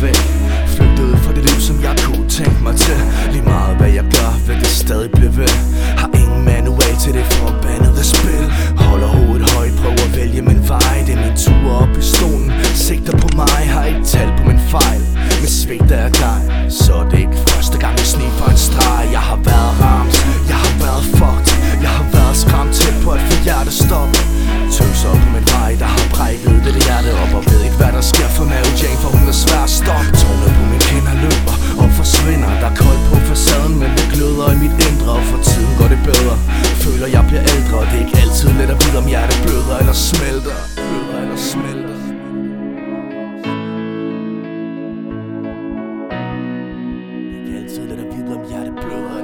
Velvet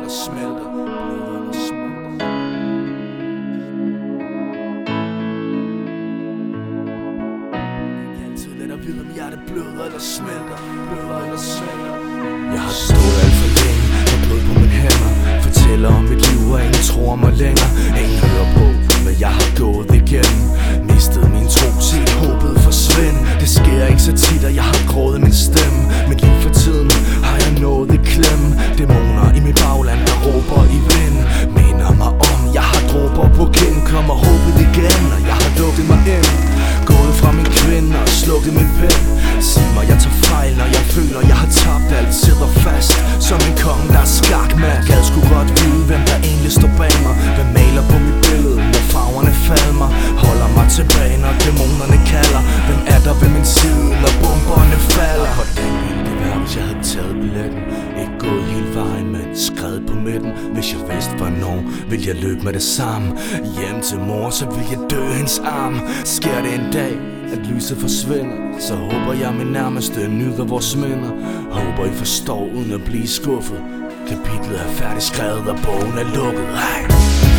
bløder eller smelter Bløder eller smelter Det vide om hjertet bløder eller smelter. Bløder eller smelter. Jeg har stået alt for længe og blod på mine hænder. Fortæller om mit liv og ingen tror mig længere. Ingen hører på hvad jeg har gået igennem. Mistet min tro, set håbet forsvinde Det sker ikke så tit at jeg har grået min stemme. Mit liv fra og slukket min pen. Sig mig jeg tager fejl når jeg føler jeg har tabt Alt. Sidder fast som en konge der er skakmat Gad sgu godt vide hvem der egentlig står bag mig. Hvem maler på mit billede når farverne falmer Holder mig tilbage når dæmonerne kalder. Hvem er der ved min side når bomberne falder? Hvordan ville det være hvis jeg havde taget billetten? Ikke gået hele vejen men skrevet på midten. Hvis jeg vidste hvornår ville jeg løbe med det samme? Hjem til mor så vil jeg dø hendes arm. Sker det en dag? At lyset forsvinder Så håber jeg min nærmeste nyder vores minder. Håber I forstår uden at blive skuffet. Kapitlet er færdig skrevet og bogen er lukket. Ej.